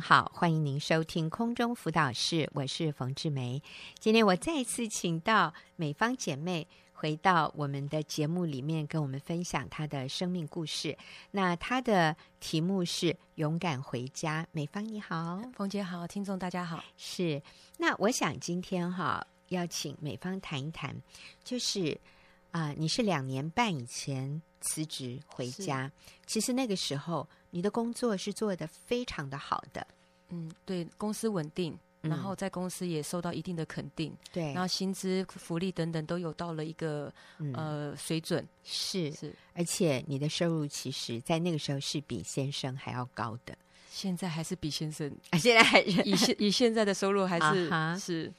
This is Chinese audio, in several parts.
好，欢迎您收听空中辅导室，我是冯志梅。今天我再次请到美方姐妹回到我们的节目里面，跟我们分享她的生命故事。那她的题目是“勇敢回家”。美方你好，冯姐好，听众大家好。是，那我想今天哈要请美方谈一谈，就是啊、呃，你是两年半以前辞职回家，其实那个时候。你的工作是做的非常的好的，嗯，对，公司稳定，然后在公司也受到一定的肯定，对、嗯，然后薪资、福利等等都有到了一个、嗯、呃水准，是是，而且你的收入其实，在那个时候是比先生还要高的，现在还是比先生，啊、现在还是。以现以现在的收入还是、啊、是。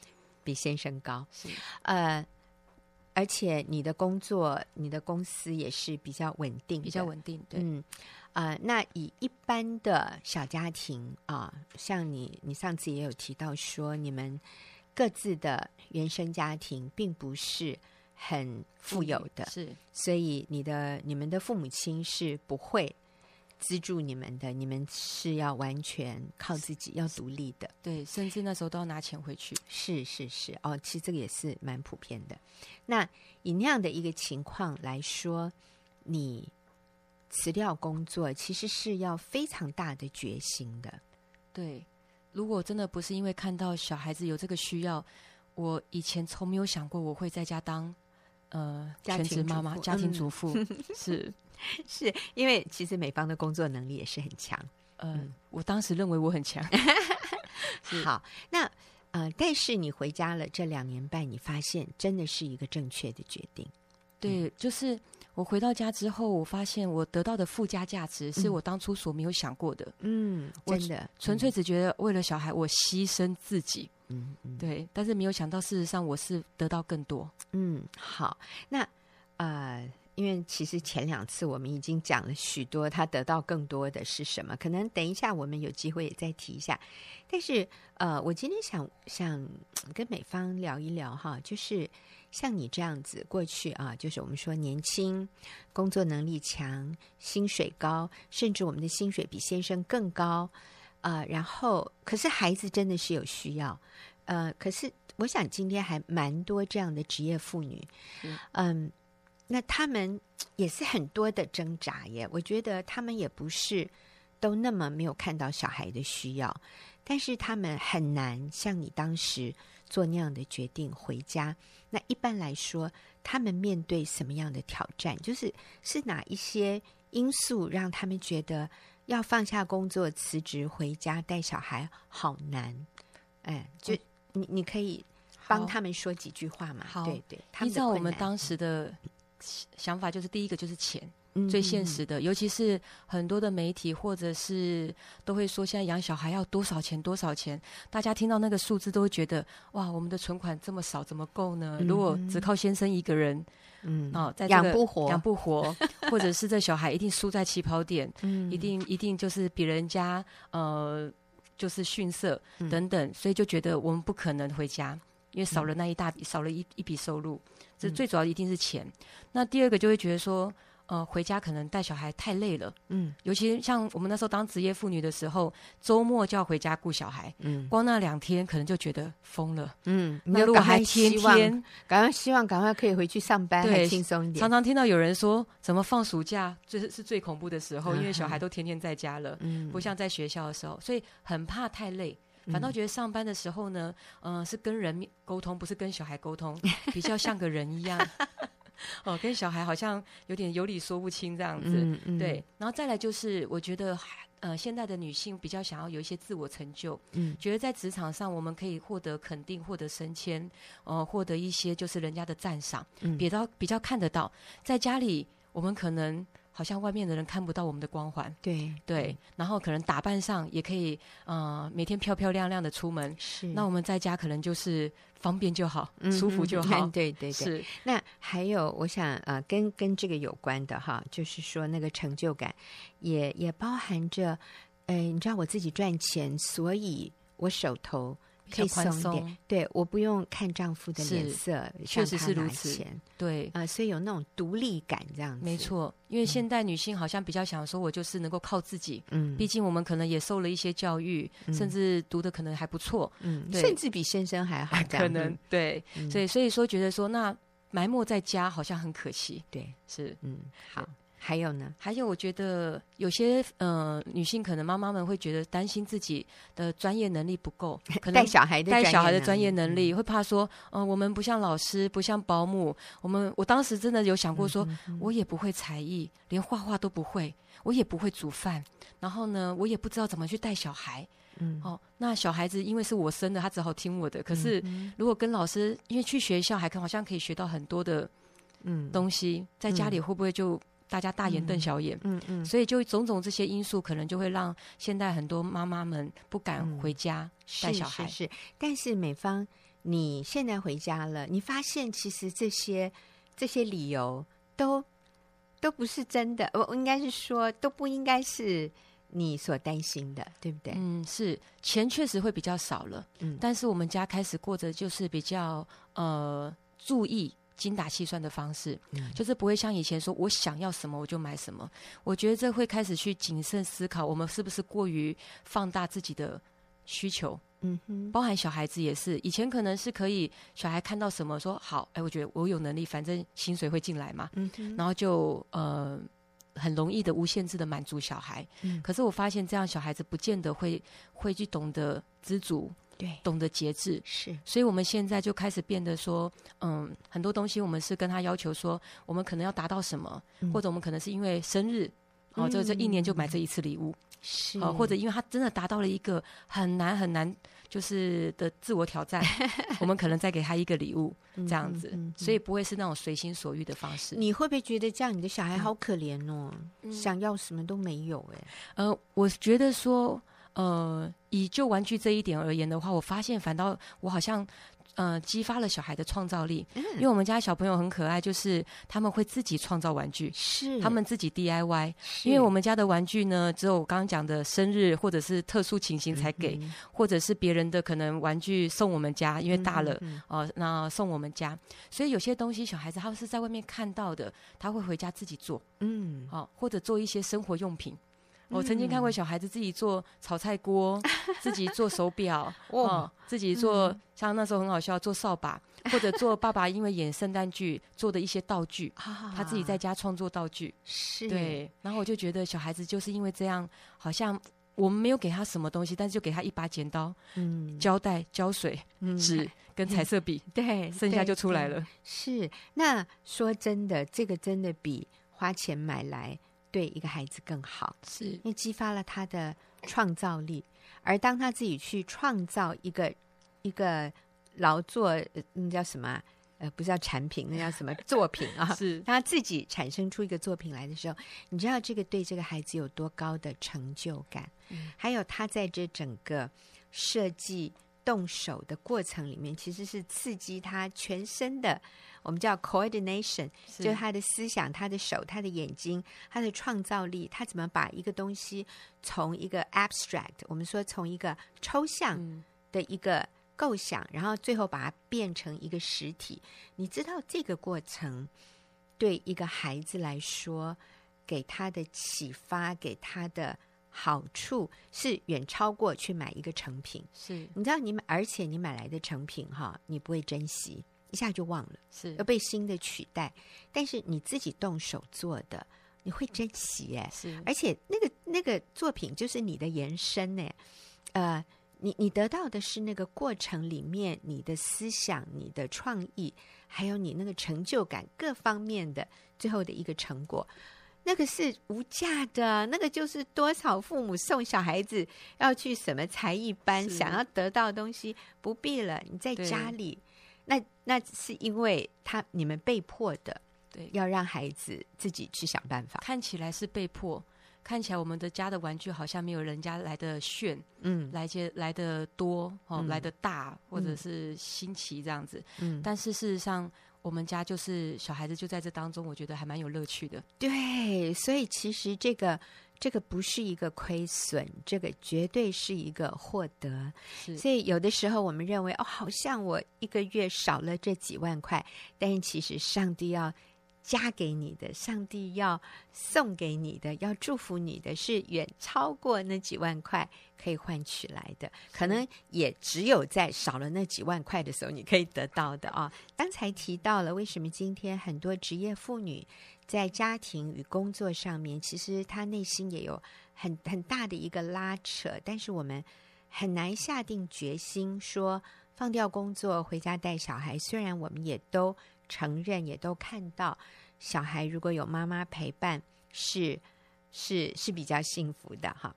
比先生高，是。呃。而且你的工作，你的公司也是比较稳定，比较稳定。对，嗯，啊、呃，那以一般的小家庭啊，像你，你上次也有提到说，你们各自的原生家庭并不是很富有的，嗯、是，所以你的你们的父母亲是不会。资助你们的，你们是要完全靠自己，要独立的。对，甚至那时候都要拿钱回去。是是是，哦，其实这个也是蛮普遍的。那以那样的一个情况来说，你辞掉工作，其实是要非常大的决心的。对，如果真的不是因为看到小孩子有这个需要，我以前从没有想过我会在家当呃全职妈妈、家庭主妇。嗯、是。是因为其实美方的工作能力也是很强，呃、嗯，我当时认为我很强。好，那呃，但是你回家了这两年半，你发现真的是一个正确的决定。对，就是我回到家之后，我发现我得到的附加价值是我当初所没有想过的。嗯，真的，纯粹只觉得为了小孩，我牺牲自己。嗯嗯，对，但是没有想到，事实上我是得到更多。嗯，好，那呃。因为其实前两次我们已经讲了许多，他得到更多的是什么？可能等一下我们有机会也再提一下。但是呃，我今天想想跟美方聊一聊哈，就是像你这样子过去啊，就是我们说年轻、工作能力强、薪水高，甚至我们的薪水比先生更高啊，呃，然后可是孩子真的是有需要，呃，可是我想今天还蛮多这样的职业妇女，嗯。嗯那他们也是很多的挣扎耶，我觉得他们也不是都那么没有看到小孩的需要，但是他们很难像你当时做那样的决定回家。那一般来说，他们面对什么样的挑战？就是是哪一些因素让他们觉得要放下工作辞职回家带小孩好难？哎，就你你可以帮他们说几句话嘛？好，对对，依照我们当时的。想法就是第一个就是钱，嗯、最现实的，尤其是很多的媒体或者是都会说现在养小孩要多少钱多少钱，大家听到那个数字都会觉得哇，我们的存款这么少怎么够呢？嗯、如果只靠先生一个人，嗯啊，在这个、养不活养不活，或者是这小孩一定输在起跑点，嗯，一定一定就是比人家呃就是逊色等等，所以就觉得我们不可能回家，因为少了那一大笔，少了一一笔收入。这最主要一定是钱，嗯，那第二个就会觉得说，呃，回家可能带小孩太累了，嗯，尤其像我们那时候当职业妇女的时候，周末就要回家顾小孩，嗯，光那两天可能就觉得疯了，嗯，那如果还天天，赶快希望赶快可以回去上班，对，轻松一点。常常听到有人说，怎么放暑假最是是最恐怖的时候，嗯，因为小孩都天天在家了，嗯，不像在学校的时候，所以很怕太累。反倒觉得上班的时候呢，嗯、呃，是跟人沟通，不是跟小孩沟通，比较像个人一样。哦，跟小孩好像有点有理说不清这样子。嗯嗯、对，然后再来就是，我觉得，呃，现在的女性比较想要有一些自我成就，嗯，觉得在职场上我们可以获得肯定，获得升迁，呃，获得一些就是人家的赞赏，嗯，比较比较看得到。在家里，我们可能。好像外面的人看不到我们的光环，对对，然后可能打扮上也可以，呃，每天漂漂亮亮的出门。是，那我们在家可能就是方便就好，嗯、舒服就好。对对对，是。那还有，我想呃，跟跟这个有关的哈，就是说那个成就感也，也也包含着，呃，你知道我自己赚钱，所以我手头可以宽松一点。对，我不用看丈夫的脸色，确实是如此。对啊、呃，所以有那种独立感，这样子没错。因为现代女性好像比较想说，我就是能够靠自己。嗯，毕竟我们可能也受了一些教育，嗯、甚至读的可能还不错。嗯，甚至比先生还好。可能对，嗯、所以所以说觉得说，那埋没在家好像很可惜。对，是嗯，好。还有呢？还有，我觉得有些呃女性可能妈妈们会觉得担心自己的专业能力不够，可能带小孩的带小孩的专业能力会怕说，嗯、呃，我们不像老师，不像保姆，我们我当时真的有想过说，我也不会才艺，连画画都不会，我也不会煮饭，然后呢，我也不知道怎么去带小孩。嗯，哦，那小孩子因为是我生的，他只好听我的。可是如果跟老师，因为去学校还可好像可以学到很多的嗯东西，嗯、在家里会不会就？大家大眼瞪小眼，嗯嗯，所以就种种这些因素，可能就会让现在很多妈妈们不敢回家带小孩。是是是，但是美芳，你现在回家了，你发现其实这些这些理由都都不是真的，我应该是说都不应该是你所担心的，对不对？嗯，是钱确实会比较少了，嗯，但是我们家开始过着就是比较呃注意。精打细算的方式，嗯、就是不会像以前说我想要什么我就买什么。我觉得这会开始去谨慎思考，我们是不是过于放大自己的需求？嗯哼，包含小孩子也是，以前可能是可以小孩看到什么说好，哎，我觉得我有能力，反正薪水会进来嘛，嗯哼，然后就呃很容易的无限制的满足小孩。嗯，可是我发现这样小孩子不见得会会去懂得知足。对，懂得节制是，所以我们现在就开始变得说，嗯，很多东西我们是跟他要求说，我们可能要达到什么，嗯、或者我们可能是因为生日，哦，这这一年就买这一次礼物，是，哦，或者因为他真的达到了一个很难很难就是的自我挑战，我们可能再给他一个礼物，这样子，嗯嗯嗯、所以不会是那种随心所欲的方式。你会不会觉得这样你的小孩好可怜哦？嗯、想要什么都没有哎？呃，我觉得说。呃，以旧玩具这一点而言的话，我发现反倒我好像呃激发了小孩的创造力，嗯、因为我们家小朋友很可爱，就是他们会自己创造玩具，是他们自己 DIY。因为我们家的玩具呢，只有我刚刚讲的生日或者是特殊情形才给，嗯、或者是别人的可能玩具送我们家，因为大了哦、嗯呃，那送我们家。所以有些东西小孩子他们是在外面看到的，他会回家自己做，嗯，好、呃，或者做一些生活用品。我曾经看过小孩子自己做炒菜锅，自己做手表，哦，自己做像那时候很好笑，做扫把，或者做爸爸因为演圣诞剧做的一些道具，他自己在家创作道具，是，对。然后我就觉得小孩子就是因为这样，好像我们没有给他什么东西，但是就给他一把剪刀、嗯，胶带、胶水、纸 跟彩色笔，对，剩下就出来了。是，那说真的，这个真的比花钱买来。对一个孩子更好，是因为激发了他的创造力。而当他自己去创造一个一个劳作，那叫什么？呃，不是叫产品，那叫什么作品啊？是他自己产生出一个作品来的时候，你知道这个对这个孩子有多高的成就感？嗯，还有他在这整个设计动手的过程里面，其实是刺激他全身的。我们叫 coordination，是就是他的思想、他的手、他的眼睛、他的创造力，他怎么把一个东西从一个 abstract，我们说从一个抽象的一个构想，嗯、然后最后把它变成一个实体。你知道这个过程对一个孩子来说，给他的启发、给他的好处是远超过去买一个成品。是，你知道你买，而且你买来的成品哈，你不会珍惜。一下就忘了，是要被新的取代。但是你自己动手做的，你会珍惜哎，是。而且那个那个作品就是你的延伸呢，呃，你你得到的是那个过程里面你的思想、你的创意，还有你那个成就感各方面的最后的一个成果，那个是无价的。那个就是多少父母送小孩子要去什么才艺班，想要得到的东西不必了，你在家里。那那是因为他你们被迫的，对，要让孩子自己去想办法。看起来是被迫，看起来我们的家的玩具好像没有人家来的炫，嗯，来接来的多哦，嗯、来的大或者是新奇这样子，嗯，但是事实上我们家就是小孩子就在这当中，我觉得还蛮有乐趣的。对，所以其实这个这个不是一个亏损，这个绝对是一个获得。是所以有的时候我们认为，哦，好像我一个月少了这几万块，但是其实上帝要加给你的，上帝要送给你的，要祝福你的是远超过那几万块可以换取来的。可能也只有在少了那几万块的时候，你可以得到的啊。刚才提到了，为什么今天很多职业妇女，在家庭与工作上面，其实她内心也有很很大的一个拉扯，但是我们很难下定决心说放掉工作回家带小孩。虽然我们也都承认，也都看到小孩如果有妈妈陪伴是是是比较幸福的哈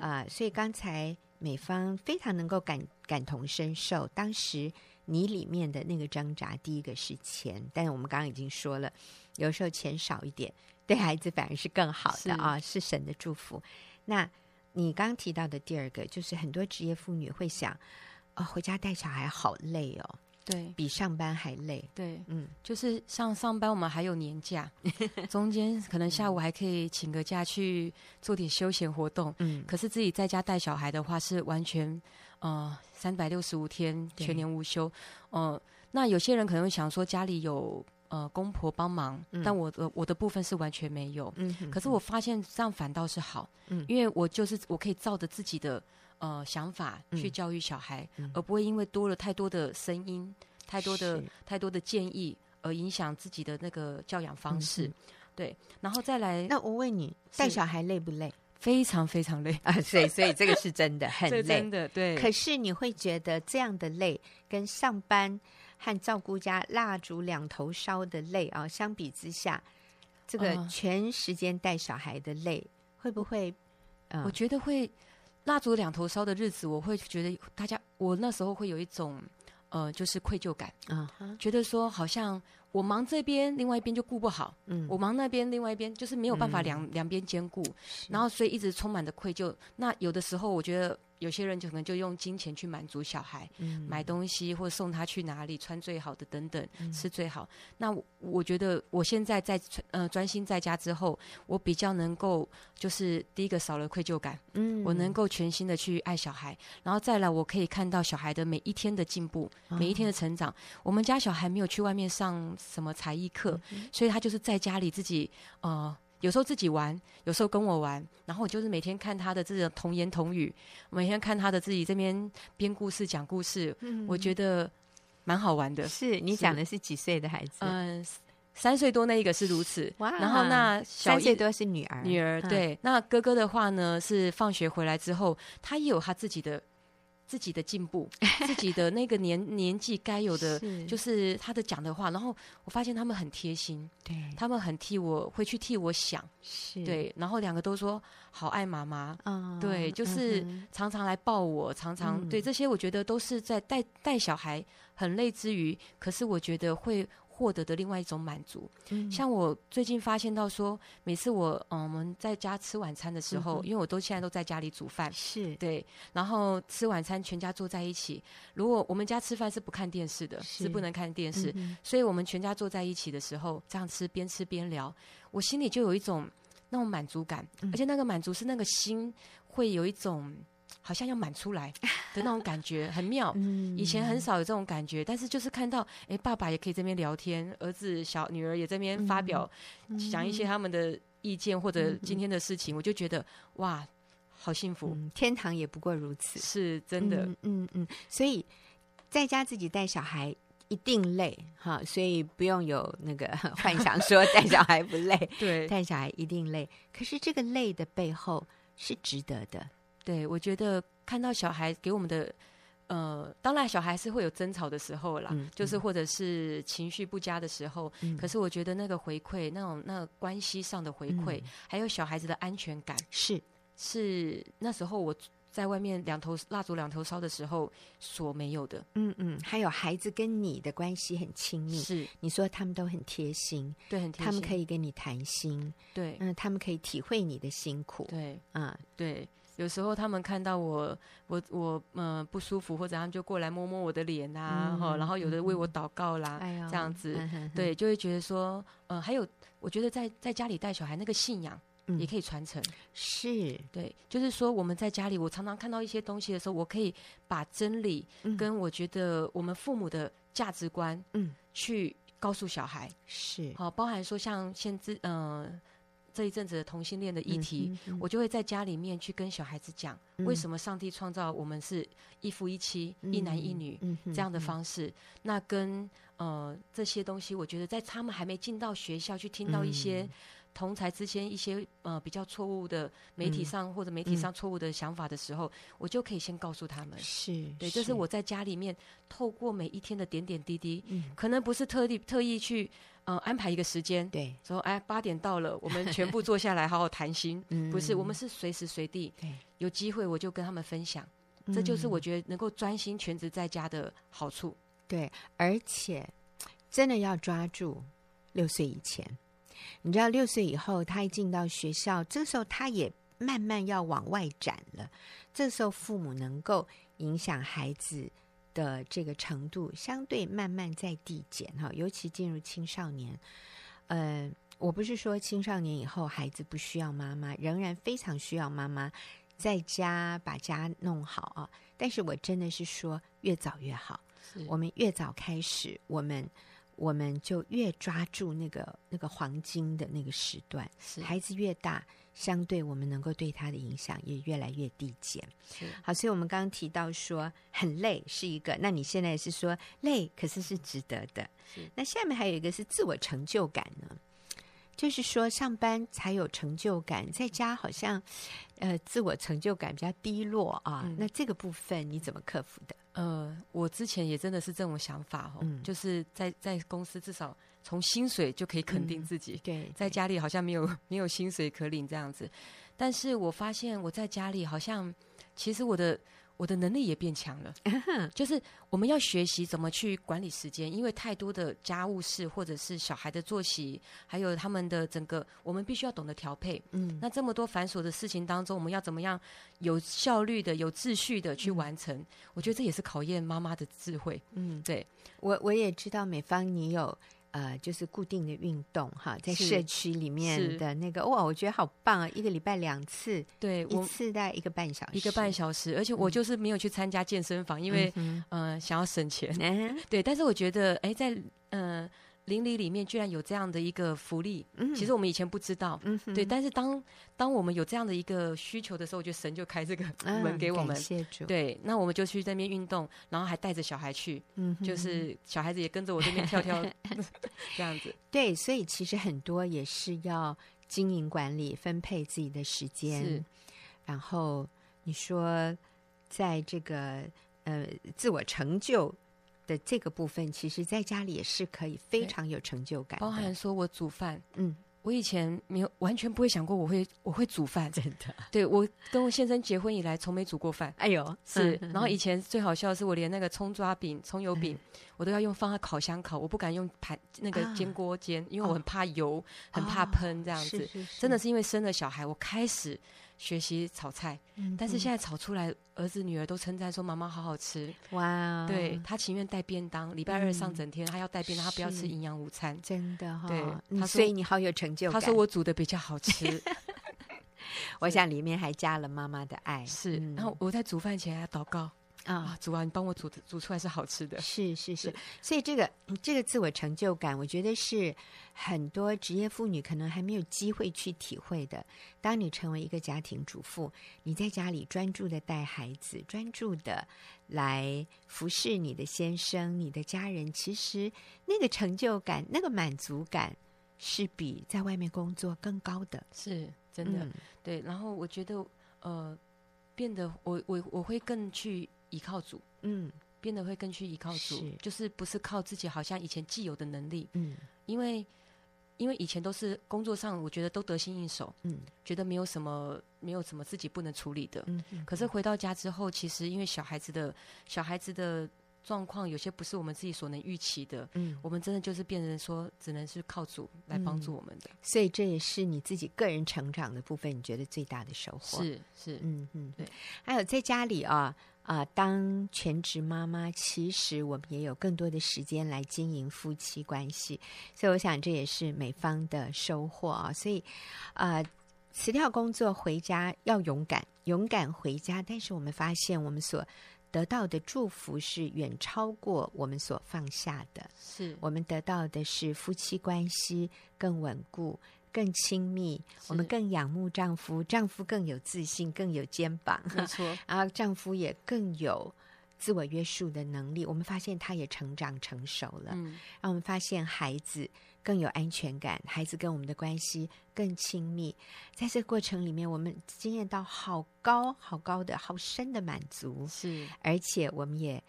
啊、呃，所以刚才美方非常能够感感同身受，当时你里面的那个挣扎，第一个是钱，但是我们刚刚已经说了。有时候钱少一点，对孩子反而是更好的啊，是神的祝福。那你刚刚提到的第二个，就是很多职业妇女会想，哦，回家带小孩好累哦，对，比上班还累。对，嗯，就是像上班，我们还有年假，中间可能下午还可以请个假去做点休闲活动。嗯，可是自己在家带小孩的话，是完全呃三百六十五天全年无休。嗯那有些人可能会想说，家里有。呃，公婆帮忙，嗯、但我的我的部分是完全没有。嗯，哼哼，可是我发现这样反倒是好，嗯，因为我就是我可以照着自己的呃想法去教育小孩，嗯、而不会因为多了太多的声音、太多的太多的建议而影响自己的那个教养方式。嗯、对，然后再来，那我问你，带小孩累不累？非常非常累啊！所以所以这个是真的很 累，真的对。可是你会觉得这样的累跟上班？和照顾家蜡烛两头烧的累啊，相比之下，这个全时间带小孩的累，呃、会不会？呃、我觉得会，蜡烛两头烧的日子，我会觉得大家，我那时候会有一种呃，就是愧疚感啊，呃、觉得说好像我忙这边，另外一边就顾不好，嗯，我忙那边，另外一边就是没有办法两、嗯、两边兼顾，然后所以一直充满着愧疚。那有的时候，我觉得。有些人就可能就用金钱去满足小孩，嗯、买东西或送他去哪里穿最好的等等，嗯、吃最好。那我，我觉得我现在在呃专心在家之后，我比较能够就是第一个少了愧疚感，嗯，我能够全心的去爱小孩，然后再来我可以看到小孩的每一天的进步，嗯、每一天的成长。我们家小孩没有去外面上什么才艺课，嗯、所以他就是在家里自己呃。有时候自己玩，有时候跟我玩，然后我就是每天看他的这种童言童语，每天看他的自己这边编故事、讲故事，嗯、我觉得蛮好玩的。是你讲的是几岁的孩子？嗯、呃，三岁多那一个是如此。哇！然后那小三岁多是女儿，女儿对。嗯、那哥哥的话呢，是放学回来之后，他也有他自己的。自己的进步，自己的那个年 年纪该有的，就是他的讲的话。然后我发现他们很贴心，对，他们很替我，会去替我想，是对。然后两个都说好爱妈妈，嗯，对，就是常常来抱我，常常对这些，我觉得都是在带带小孩很累之余，可是我觉得会。获得的另外一种满足，嗯、像我最近发现到说，每次我嗯我们在家吃晚餐的时候，嗯、因为我都现在都在家里煮饭，是。对，然后吃晚餐全家坐在一起。如果我们家吃饭是不看电视的，是，是。不能看电视，嗯、所以我们全家坐在一起的时候，这样吃边吃边聊，我心里就有一种那种满足感，嗯、而且那个满足是那个心会有一种。好像要满出来的那种 感觉很妙，以前很少有这种感觉，但是就是看到，哎，爸爸也可以这边聊天，儿子、小女儿也这边发表，讲一些他们的意见或者今天的事情，我就觉得哇，好幸福，天堂也不过如此，是真的，嗯嗯，所以在家自己带小孩一定累哈，所以不用有那个幻想说带小孩不累，对，带小孩一定累，可是这个累的背后是值得的。对，我觉得看到小孩给我们的，呃，当然小孩是会有争吵的时候啦，嗯、就是或者是情绪不佳的时候。嗯、可是我觉得那个回馈，那种那个关系上的回馈，嗯、还有小孩子的安全感，是。是那时候我在外面两头蜡烛两头烧的时候所没有的。嗯嗯，还有孩子跟你的关系很亲密，是。你说他们都很贴心，对，很贴心，他们可以跟你谈心，对，嗯，他们可以体会你的辛苦，对，啊、嗯，对。有时候他们看到我，我我嗯、呃、不舒服，或者他们就过来摸摸我的脸啊，嗯、然后有的为我祷告啦，这样子，对，就会觉得说，呃，还有我觉得在在家里带小孩那个信仰也可以传承。是。对，就是说我们在家里，我常常看到一些东西的时候，我可以把真理跟我觉得我们父母的价值观，嗯，去告诉小孩。是。好，包含说像先知，嗯、呃。这一阵子的同性恋的议题，嗯嗯嗯、我就会在家里面去跟小孩子讲，嗯、为什么上帝创造我们是一夫一妻、嗯、一男一女、这样的方式。那跟呃这些东西，我觉得在他们还没进到学校去听到一些同才之间一些呃比较错误的媒体上、嗯、或者媒体上错误的想法的时候，嗯、我就可以先告诉他们，是对，就是我在家里面透过每一天的点点滴滴，嗯、可能不是特地特意去。嗯、呃，安排一个时间，对，说哎，八点到了，我们全部坐下来好好谈心。嗯，不是，我们是随时随地，对，有机会我就跟他们分享，嗯、这就是我觉得能够专心全职在家的好处。对，而且真的要抓住六岁以前，你知道，六岁以后他一进到学校，这个时候他也慢慢要往外展了。这时候父母能够影响孩子。的这个程度相对慢慢在递减哈，尤其进入青少年，呃，我不是说青少年以后孩子不需要妈妈，仍然非常需要妈妈在家把家弄好啊。但是我真的是说越早越好，我们越早开始，我们我们就越抓住那个那个黄金的那个时段，是孩子越大。相对，我们能够对他的影响也越来越递减。是好，所以我们刚刚提到说很累是一个，那你现在是说累，可是是值得的。那下面还有一个是自我成就感呢，就是说上班才有成就感，在家好像呃自我成就感比较低落啊。嗯、那这个部分你怎么克服的？呃，我之前也真的是这种想法哦，嗯、就是在在公司至少。从薪水就可以肯定自己，嗯、对，在家里好像没有没有薪水可领这样子，但是我发现我在家里好像，其实我的我的能力也变强了，就是我们要学习怎么去管理时间，因为太多的家务事或者是小孩的作息，还有他们的整个，我们必须要懂得调配。嗯，那这么多繁琐的事情当中，我们要怎么样有效率的、有秩序的去完成？嗯、我觉得这也是考验妈妈的智慧。嗯，对，我我也知道美芳你有。呃，就是固定的运动哈，在社区里面的那个哇，我觉得好棒啊！一个礼拜两次，对，一次大概一个半小时，一个半小时。而且我就是没有去参加健身房，嗯、因为嗯、呃、想要省钱。嗯、对，但是我觉得哎，在嗯。呃邻里里面居然有这样的一个福利，嗯、其实我们以前不知道，嗯、对。但是当当我们有这样的一个需求的时候，我觉得神就开这个 门给我们，对。那我们就去那边运动，然后还带着小孩去，嗯、就是小孩子也跟着我这边跳跳，这样子。对，所以其实很多也是要经营管理、分配自己的时间。是然后你说，在这个呃自我成就。的这个部分，其实在家里也是可以非常有成就感。包含说我煮饭，嗯，我以前没有完全不会想过我会我会煮饭，真的。对，我跟我先生结婚以来，从没煮过饭。哎呦，是。然后以前最好笑的是，我连那个葱抓饼、葱油饼，我都要用放在烤箱烤，我不敢用盘那个煎锅煎，因为我很怕油，很怕喷这样子。真的是因为生了小孩，我开始。学习炒菜，嗯、但是现在炒出来，儿子女儿都称赞说妈妈好好吃。哇！对，他情愿带便当，礼拜二上整天，嗯、他要带便当，他不要吃营养午餐。真的哈、哦，对，所以你好有成就感。他说我煮的比较好吃，我想里面还加了妈妈的爱。是，嗯、然后我在煮饭前还要祷告。啊，煮啊，你帮我煮煮出来是好吃的，是是是，所以这个这个自我成就感，我觉得是很多职业妇女可能还没有机会去体会的。当你成为一个家庭主妇，你在家里专注的带孩子，专注的来服侍你的先生、你的家人，其实那个成就感、那个满足感，是比在外面工作更高的，是真的。嗯、对，然后我觉得，呃，变得我我我会更去。依靠主，嗯，变得会更去依靠主，是。就是不是靠自己，好像以前既有的能力，嗯，因为因为以前都是工作上，我觉得都得心应手，嗯，觉得没有什么没有什么自己不能处理的，可是回到家之后，其实因为小孩子的小孩子的状况有些不是我们自己所能预期的，嗯，我们真的就是变成说，只能是靠主来帮助我们的，嗯，所以这也是你自己个人成长的部分，你觉得最大的收获。是是，嗯嗯，对，还有在家里啊。啊，当全职妈妈，其实我们也有更多的时间来经营夫妻关系，所以我想这也是美方的收获啊。所以，啊，辞掉工作回家要勇敢，勇敢回家。但是我们发现，我们所得到的祝福是远超过我们所放下的。是我们得到的是夫妻关系更稳固、更亲密，我们更仰慕丈夫，丈夫更有自信、更有肩膀。没错，然 后丈夫也更有自我约束的能力。我们发现他也成长成熟了。嗯，让我们发现孩子。更有安全感，孩子跟我们的关系更亲密。在这个过程里面，我们经验到好高、好高的、好深的满足。是，而且我们也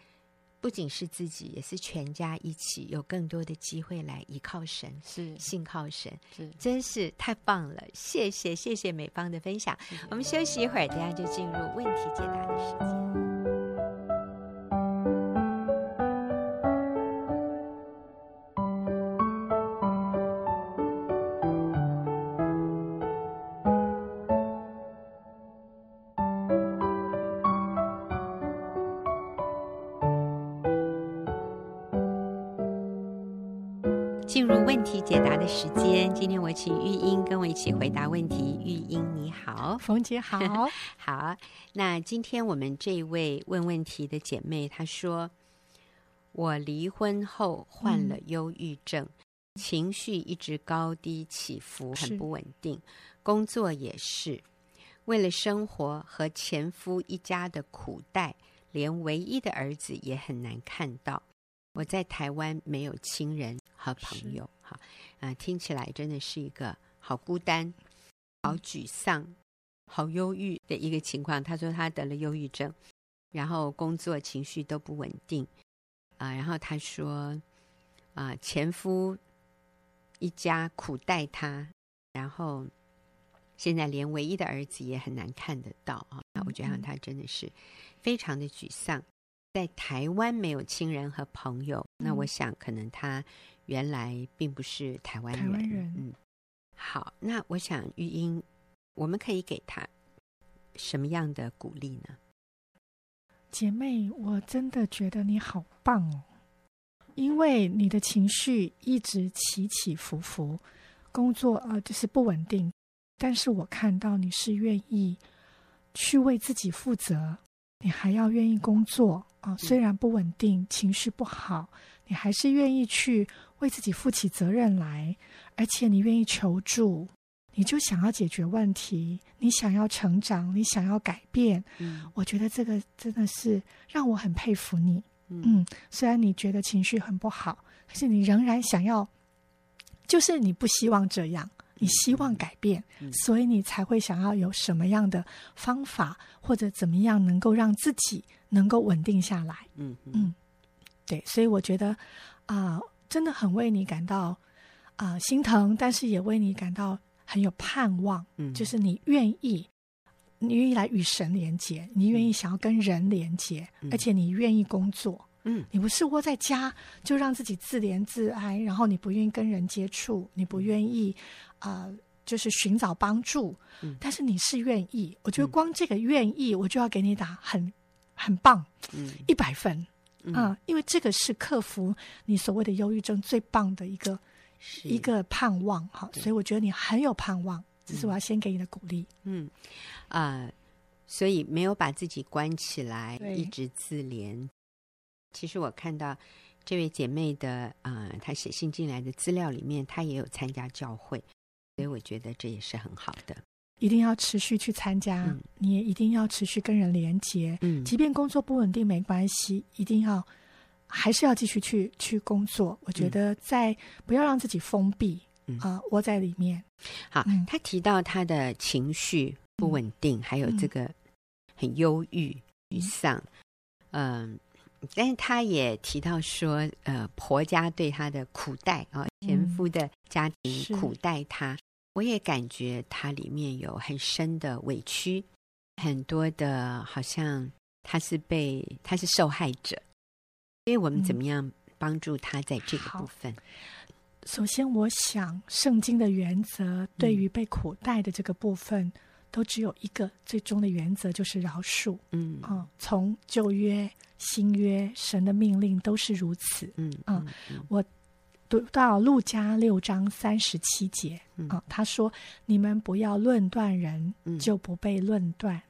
不仅是自己，也是全家一起有更多的机会来依靠神，是信靠神，是，真是太棒了！谢谢，谢谢美芳的分享。我们休息一会儿，等下就进入问题解答的时间。时间，今天我请玉英跟我一起回答问题。玉英你好，冯姐好，好。那今天我们这位问问题的姐妹她说，我离婚后患了忧郁症，嗯、情绪一直高低起伏，很不稳定，工作也是，为了生活和前夫一家的苦待，连唯一的儿子也很难看到。我在台湾没有亲人和朋友，哈啊，听起来真的是一个好孤单、好沮丧、好忧郁的一个情况。他说他得了忧郁症，然后工作情绪都不稳定啊。然后他说啊，前夫一家苦待他，然后现在连唯一的儿子也很难看得到啊。那我觉得他真的是非常的沮丧。在台湾没有亲人和朋友，嗯、那我想可能他原来并不是台湾人。嗯，好，那我想玉英，我们可以给他什么样的鼓励呢？姐妹，我真的觉得你好棒哦，因为你的情绪一直起起伏伏，工作呃就是不稳定，但是我看到你是愿意去为自己负责，你还要愿意工作。啊，虽然不稳定，情绪不好，你还是愿意去为自己负起责任来，而且你愿意求助，你就想要解决问题，你想要成长，你想要改变。嗯，我觉得这个真的是让我很佩服你。嗯，嗯，虽然你觉得情绪很不好，可是你仍然想要，就是你不希望这样。你希望改变，所以你才会想要有什么样的方法，或者怎么样能够让自己能够稳定下来。嗯嗯，对，所以我觉得啊、呃，真的很为你感到啊、呃、心疼，但是也为你感到很有盼望。嗯，就是你愿意，你愿意来与神连接，你愿意想要跟人连接，而且你愿意工作。嗯，你不是窝在家就让自己自怜自哀，然后你不愿意跟人接触，你不愿意。啊、呃，就是寻找帮助，嗯、但是你是愿意，我觉得光这个愿意，我就要给你打很很棒，嗯，一百分啊、呃，因为这个是克服你所谓的忧郁症最棒的一个一个盼望哈，所以我觉得你很有盼望，这是我要先给你的鼓励，嗯。啊、呃，所以没有把自己关起来，一直自怜。其实我看到这位姐妹的啊、呃，她写信进来的资料里面，她也有参加教会。所以我觉得这也是很好的，一定要持续去参加，嗯、你也一定要持续跟人连接。嗯，即便工作不稳定没关系，一定要还是要继续去去工作。我觉得在不要让自己封闭啊，窝、呃、在里面。好，嗯、他提到他的情绪不稳定，嗯、还有这个很忧郁、沮丧。嗯、呃，但是他也提到说，呃，婆家对他的苦待啊，前夫的家庭苦待他。我也感觉她里面有很深的委屈，很多的，好像他是被他是受害者，所以我们怎么样帮助他在这个部分？嗯、首先，我想圣经的原则对于被苦待的这个部分，嗯、都只有一个最终的原则，就是饶恕。嗯。啊、嗯，从旧约、新约，神的命令都是如此。嗯啊，嗯嗯。我。读到路加六章三十七节啊、他说：“你们不要论断人，就不被论断；嗯、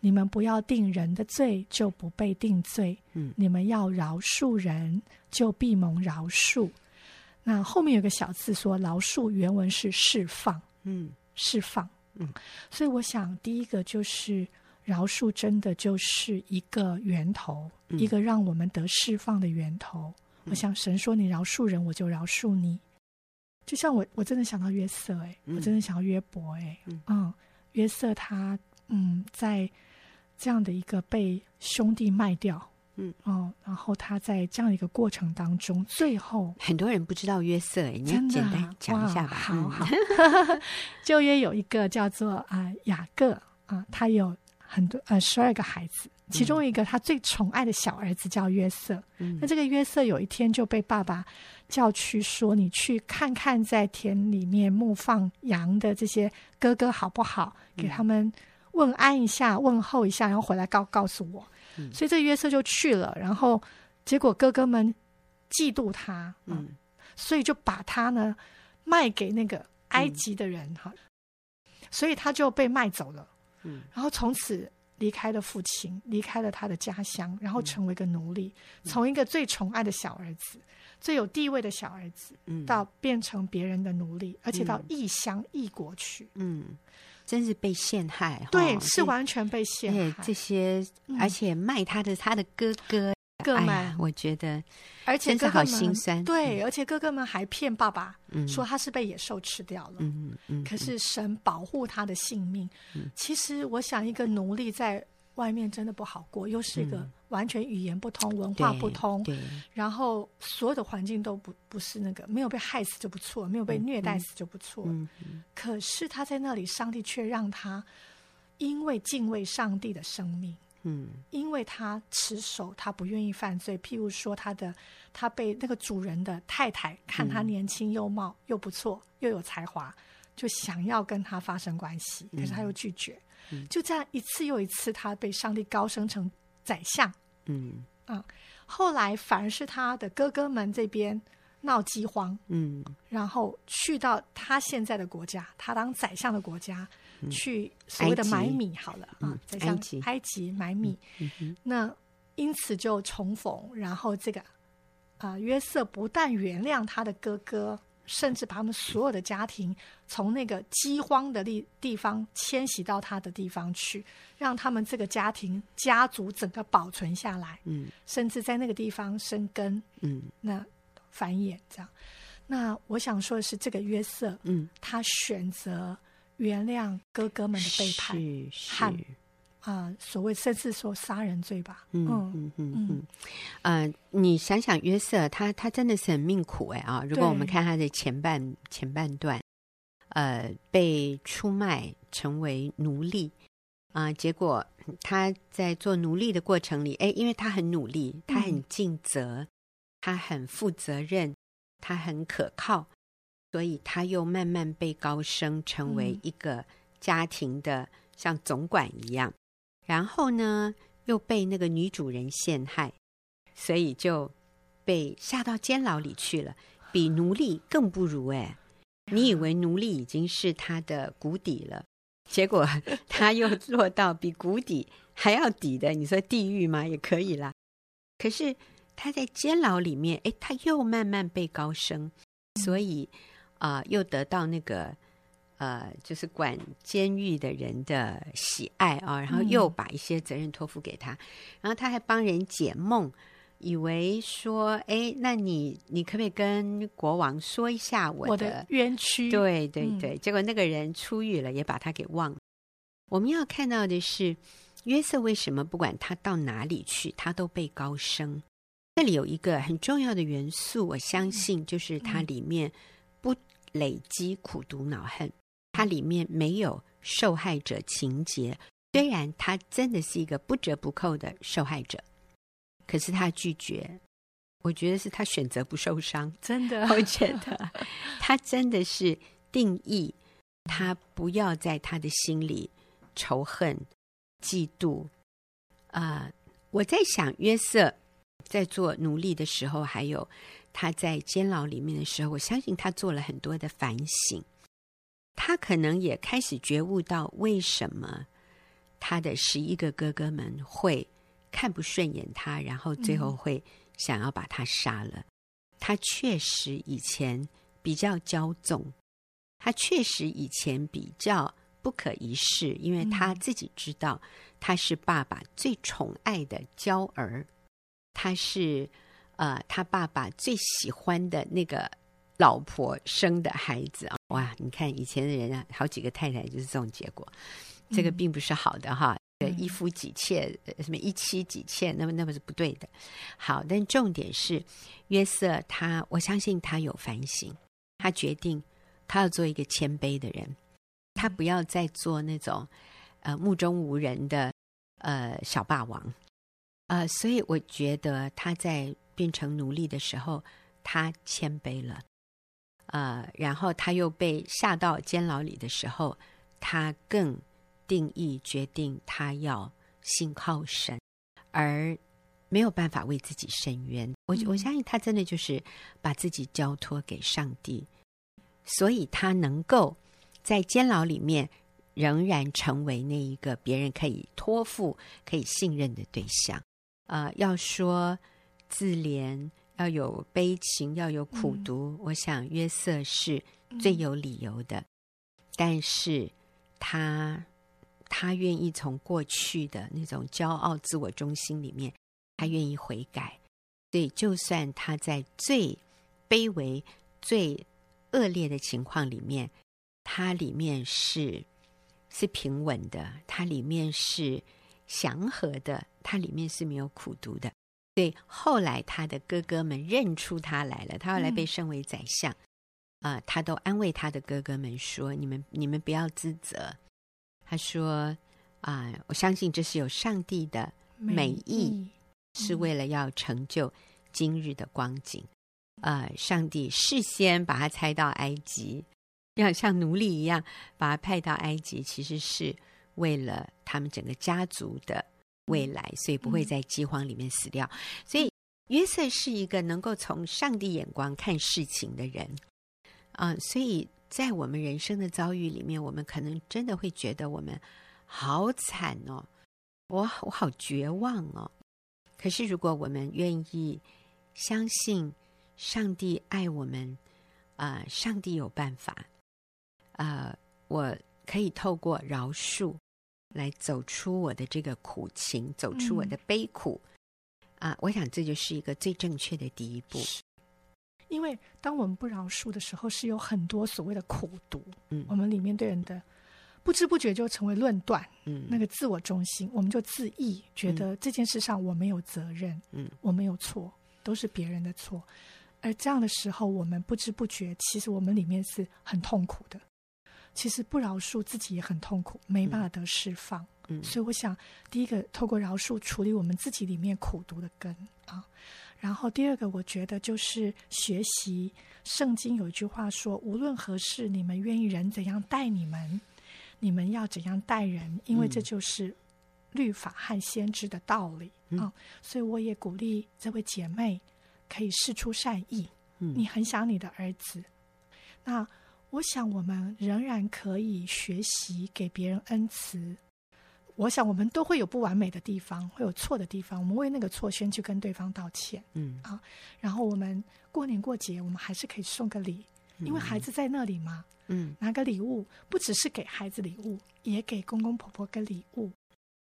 你们不要定人的罪，就不被定罪；嗯、你们要饶恕人，就必蒙饶恕。”那后面有个小字说“饶恕”，原文是释放，嗯，释放，嗯。所以我想，第一个就是饶恕，真的就是一个源头，嗯、一个让我们得释放的源头。我想神说：“你饶恕人，我就饶恕你。”就像我，我真的想到约瑟，哎，我真的想到约伯，哎，嗯，约瑟他，嗯，在这样的一个被兄弟卖掉，嗯，哦，然后他在这样一个过程当中，最后很多人不知道约瑟，哎，你要简单讲一下吧。好好，旧 约有一个叫做啊雅各啊，他有很多呃十二个孩子。其中一个他最宠爱的小儿子叫约瑟，嗯、那这个约瑟有一天就被爸爸叫去说：“你去看看在田里面牧放羊的这些哥哥好不好？给他们问安一下、问候一下，然后回来告告诉我。嗯”所以这约瑟就去了，然后结果哥哥们嫉妒他，嗯，所以就把他呢卖给那个埃及的人哈，嗯、所以他就被卖走了，嗯，然后从此。离开了父亲，离开了他的家乡，然后成为一个奴隶，嗯、从一个最宠爱的小儿子、嗯、最有地位的小儿子，嗯，到变成别人的奴隶，而且到异乡异国去，嗯，真是被陷害，对，哦、是完全被陷害。这些，而且卖他的他的哥哥。哥们、哎，我觉得，而且哥哥们好心酸。对，而且哥哥们还骗爸爸，嗯、说他是被野兽吃掉了。嗯嗯。嗯可是神保护他的性命。嗯、其实，我想一个奴隶在外面真的不好过，又是一个完全语言不通、嗯、文化不通，对，然后所有的环境都不不是那个，没有被害死就不错，没有被虐待死就不错。嗯嗯、可是他在那里，上帝却让他因为敬畏上帝的生命。嗯，因为他持守，他不愿意犯罪。譬如说，他的他被那个主人的太太看他年轻又貌、嗯、又不错又有才华，就想要跟他发生关系，可是他又拒绝。嗯、就这样一次又一次，他被上帝高升成宰相。嗯啊，后来反而是他的哥哥们这边闹饥荒。嗯，然后去到他现在的国家，他当宰相的国家。去所谓的买米好了啊，宰相埃及买米，那因此就重逢，然后这个啊约瑟不但原谅他的哥哥，甚至把他们所有的家庭从那个饥荒的地地方迁徙到他的地方去，让他们这个家庭家族整个保存下来，嗯，甚至在那个地方生根，嗯，那繁衍这样。那我想说的是，这个约瑟，嗯，他选择。原谅哥哥们的背叛，是啊、呃，所谓甚至说杀人罪吧。嗯嗯嗯嗯，呃，你想想约瑟，他他真的是很命苦哎啊！如果我们看他的前半前半段，呃，被出卖成为奴隶啊、呃，结果他在做奴隶的过程里，哎，因为他很努力，他很尽责，嗯、他很负责任，他很可靠。所以他又慢慢被高升，成为一个家庭的像总管一样。然后呢，又被那个女主人陷害，所以就被下到监牢里去了，比奴隶更不如哎！你以为奴隶已经是他的谷底了，结果他又落到比谷底还要底的，你说地狱吗？也可以啦。可是他在监牢里面，哎，他又慢慢被高升，所以。啊、又得到那个呃，就是管监狱的人的喜爱啊，然后又把一些责任托付给他，嗯、然后他还帮人解梦，以为说，哎，那你你可不可以跟国王说一下我的，冤屈？对对对，嗯、结果那个人出狱了，也把他给忘了。我们要看到的是约瑟为什么不管他到哪里去，他都被高升。这里有一个很重要的元素，我相信就是它里面。不累积苦毒恼恨，它里面没有受害者情节。虽然他真的是一个不折不扣的受害者，可是他拒绝。我觉得是他选择不受伤。真的，我觉得 他真的是定义他不要在他的心里仇恨、嫉妒。啊、呃，我在想约瑟在做奴隶的时候，还有。他在监牢里面的时候，我相信他做了很多的反省。他可能也开始觉悟到，为什么他的十一个哥哥们会看不顺眼他，然后最后会想要把他杀了。嗯、他确实以前比较骄纵，他确实以前比较不可一世，因为他自己知道他是爸爸最宠爱的娇儿，他是呃他爸爸最喜欢的那个。老婆生的孩子啊，哇！你看以前的人啊，好几个太太就是这种结果，这个并不是好的哈。嗯、一夫几妾，什么一妻几妾，那么那么是不对的。好，但重点是约瑟他，我相信他有反省，他决定他要做一个谦卑的人，他不要再做那种呃目中无人的呃小霸王呃，所以我觉得他在变成奴隶的时候，他谦卑了。呃，然后他又被下到监牢里的时候，他更定义决定他要信靠神，而没有办法为自己伸冤。我我相信他真的就是把自己交托给上帝，所以他能够在监牢里面仍然成为那一个别人可以托付、可以信任的对象。呃，要说自怜。要有悲情，要有苦读。嗯、我想约瑟是最有理由的，嗯、但是他他愿意从过去的那种骄傲、自我中心里面，他愿意悔改。所以，就算他在最卑微、最恶劣的情况里面，他里面是是平稳的，他里面是祥和的，它里面是没有苦读的。对，后来他的哥哥们认出他来了，他后来被升为宰相，啊、嗯呃，他都安慰他的哥哥们说：“你们你们不要自责。”他说：“啊、呃，我相信这是有上帝的美意，是为了要成就今日的光景。啊、呃，上帝事先把他猜到埃及，要像奴隶一样把他派到埃及，其实是为了他们整个家族的。”未来，所以不会在饥荒里面死掉。嗯、所以约瑟是一个能够从上帝眼光看事情的人啊、呃。所以在我们人生的遭遇里面，我们可能真的会觉得我们好惨哦，我我好绝望哦。可是如果我们愿意相信上帝爱我们啊、呃，上帝有办法啊、呃，我可以透过饶恕。来走出我的这个苦情，走出我的悲苦，嗯、啊！我想这就是一个最正确的第一步。因为当我们不饶恕的时候，是有很多所谓的苦毒。嗯，我们里面对人的不知不觉就成为论断。嗯，那个自我中心，我们就自意，觉得这件事上我没有责任。嗯，我没有错，都是别人的错。而这样的时候，我们不知不觉，其实我们里面是很痛苦的。其实不饶恕自己也很痛苦，没办法得释放。嗯，所以我想，第一个透过饶恕处理我们自己里面苦毒的根啊。然后第二个，我觉得就是学习圣经有一句话说：“无论何事，你们愿意人怎样待你们，你们要怎样待人，因为这就是律法和先知的道理。嗯”啊，所以我也鼓励这位姐妹可以试出善意。嗯，你很想你的儿子，那。我想，我们仍然可以学习给别人恩慈。我想，我们都会有不完美的地方，会有错的地方。我们为那个错先去跟对方道歉，嗯啊，然后我们过年过节，我们还是可以送个礼，因为孩子在那里嘛，嗯，拿个礼物，不只是给孩子礼物，也给公公婆婆个礼物。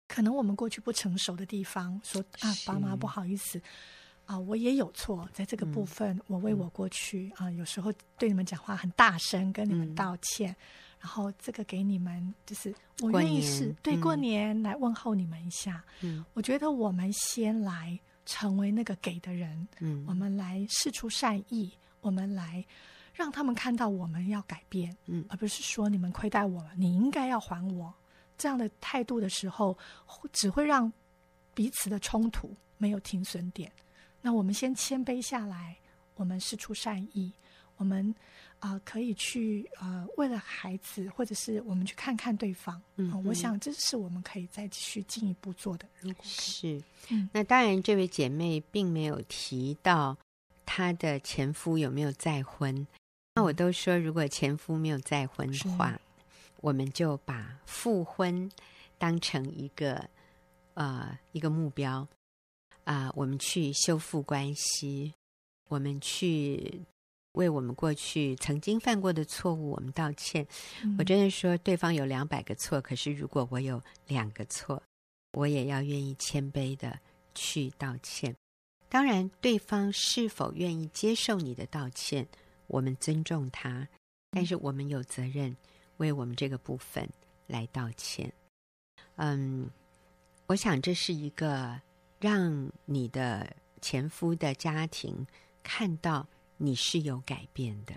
可能我们过去不成熟的地方，说啊，爸妈不好意思。啊，我也有错，在这个部分，嗯、我为我过去、嗯、啊，有时候对你们讲话很大声，跟你们道歉，嗯、然后这个给你们，就是我愿意是对过年来问候你们一下。嗯，我觉得我们先来成为那个给的人，嗯，我们来试出善意，我们来让他们看到我们要改变，嗯，而不是说你们亏待我，你应该要还我。这样的态度的时候，只会让彼此的冲突没有停损点。那我们先谦卑下来，我们释出善意，我们啊、呃、可以去呃为了孩子，或者是我们去看看对方。嗯、呃，我想这是我们可以再继续进一步做的。如果是，嗯，那当然，这位姐妹并没有提到她的前夫有没有再婚？那我都说，如果前夫没有再婚的话，我们就把复婚当成一个呃一个目标啊、呃，我们去修复关系，我们去为我们过去曾经犯过的错误我们道歉。嗯、我真的说，对方有两百个错，可是如果我有两个错，我也要愿意谦卑的去道歉。当然，对方是否愿意接受你的道歉？我们尊重他，但是我们有责任为我们这个部分来道歉。嗯，我想这是一个让你的前夫的家庭看到你是有改变的。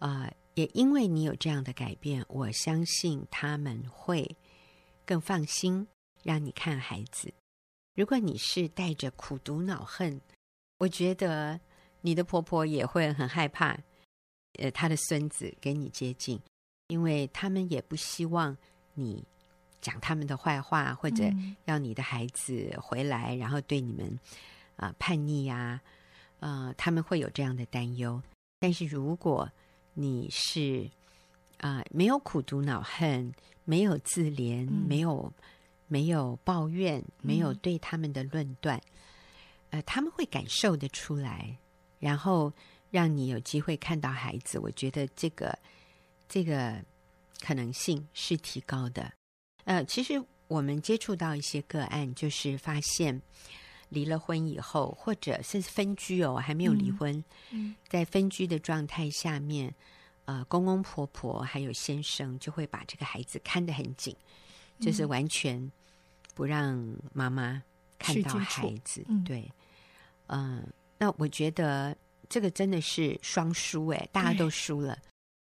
呃，也因为你有这样的改变，我相信他们会更放心让你看孩子。如果你是带着苦毒恼恨，我觉得。你的婆婆也会很害怕，呃，她的孙子跟你接近，因为他们也不希望你讲他们的坏话，或者要你的孩子回来，然后对你们啊、呃、叛逆呀、啊，呃，他们会有这样的担忧。但是如果你是啊、呃、没有苦读恼恨，没有自怜，嗯、没有没有抱怨，没有对他们的论断，呃，他们会感受得出来。然后让你有机会看到孩子，我觉得这个这个可能性是提高的。呃，其实我们接触到一些个案，就是发现离了婚以后，或者甚至分居哦，还没有离婚，嗯，在分居的状态下面，呃，公公婆婆还有先生就会把这个孩子看得很紧，就是完全不让妈妈看到孩子，对，嗯。那我觉得这个真的是双输哎，大家都输了。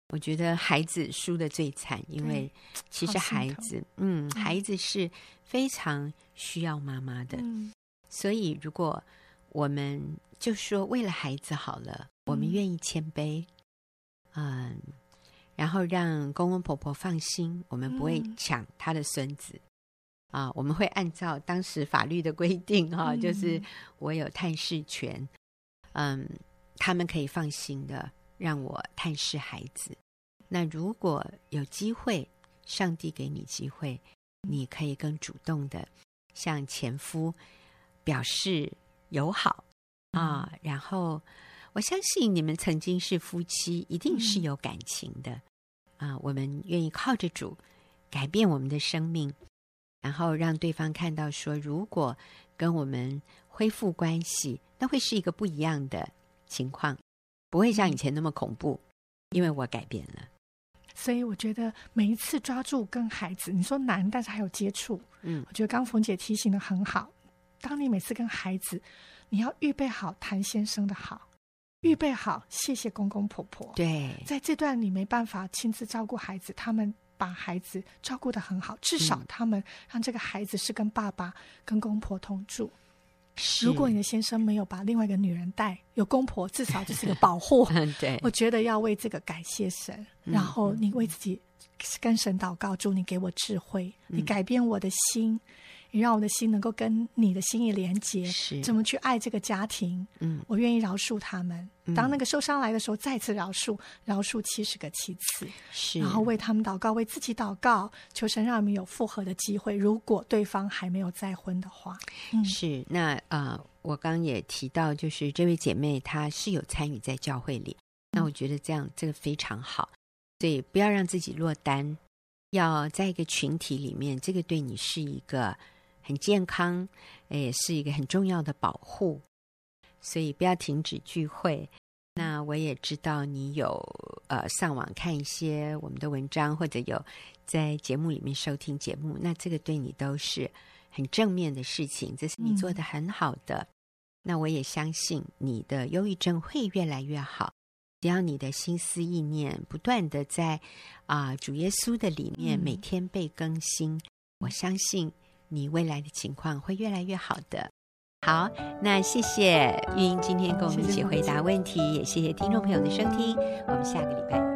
我觉得孩子输的最惨，因为其实孩子，嗯，孩子是非常需要妈妈的。嗯，所以如果我们就说为了孩子好了，我们愿意谦卑，嗯，然后让公公婆婆放心，我们不会抢他的孙子。啊，我们会按照当时法律的规定哈、啊，就是我有探视权，嗯，他们可以放心的让我探视孩子。那如果有机会，上帝给你机会，你可以更主动的向前夫表示友好啊。然后我相信你们曾经是夫妻，一定是有感情的啊。我们愿意靠着主改变我们的生命。然后让对方看到说，如果跟我们恢复关系，那会是一个不一样的情况，不会像以前那么恐怖，因为我改变了。所以我觉得每一次抓住跟孩子，你说难，但是还有接触。嗯，我觉得刚冯姐提醒的很好。当你每次跟孩子，你要预备好谭先生的好，预备好谢谢公公婆婆。对，在这段你没办法亲自照顾孩子，他们。把孩子照顾得很好，至少他们让这个孩子是跟爸爸、跟公婆同住。是如果你的先生没有把另外一个女人带，有公婆，至少就是个 保护。对，我觉得要为这个感谢神，然后你为自己跟神祷告，祝你给我智慧，你改变我的心。你让我的心能够跟你的心意连接，是怎么去爱这个家庭？嗯，我愿意饶恕他们。嗯、当那个受伤来的时候，再次饶恕，饶恕七十个七次。是，然后为他们祷告，为自己祷告，求神让我们有复合的机会。如果对方还没有再婚的话，嗯、是那啊、呃，我刚刚也提到，就是这位姐妹她是有参与在教会里，那我觉得这样这个非常好，所以不要让自己落单，要在一个群体里面，这个对你是一个。很健康，也是一个很重要的保护，所以不要停止聚会。那我也知道你有呃上网看一些我们的文章，或者有在节目里面收听节目，那这个对你都是很正面的事情，这是你做得很好的。嗯、那我也相信你的忧郁症会越来越好，只要你的心思意念不断的在啊、呃、主耶稣的里面每天被更新，嗯、我相信。你未来的情况会越来越好的。好，那谢谢玉英今天跟我们一起回答问题，谢谢，也谢谢听众朋友的收听，我们下个礼拜。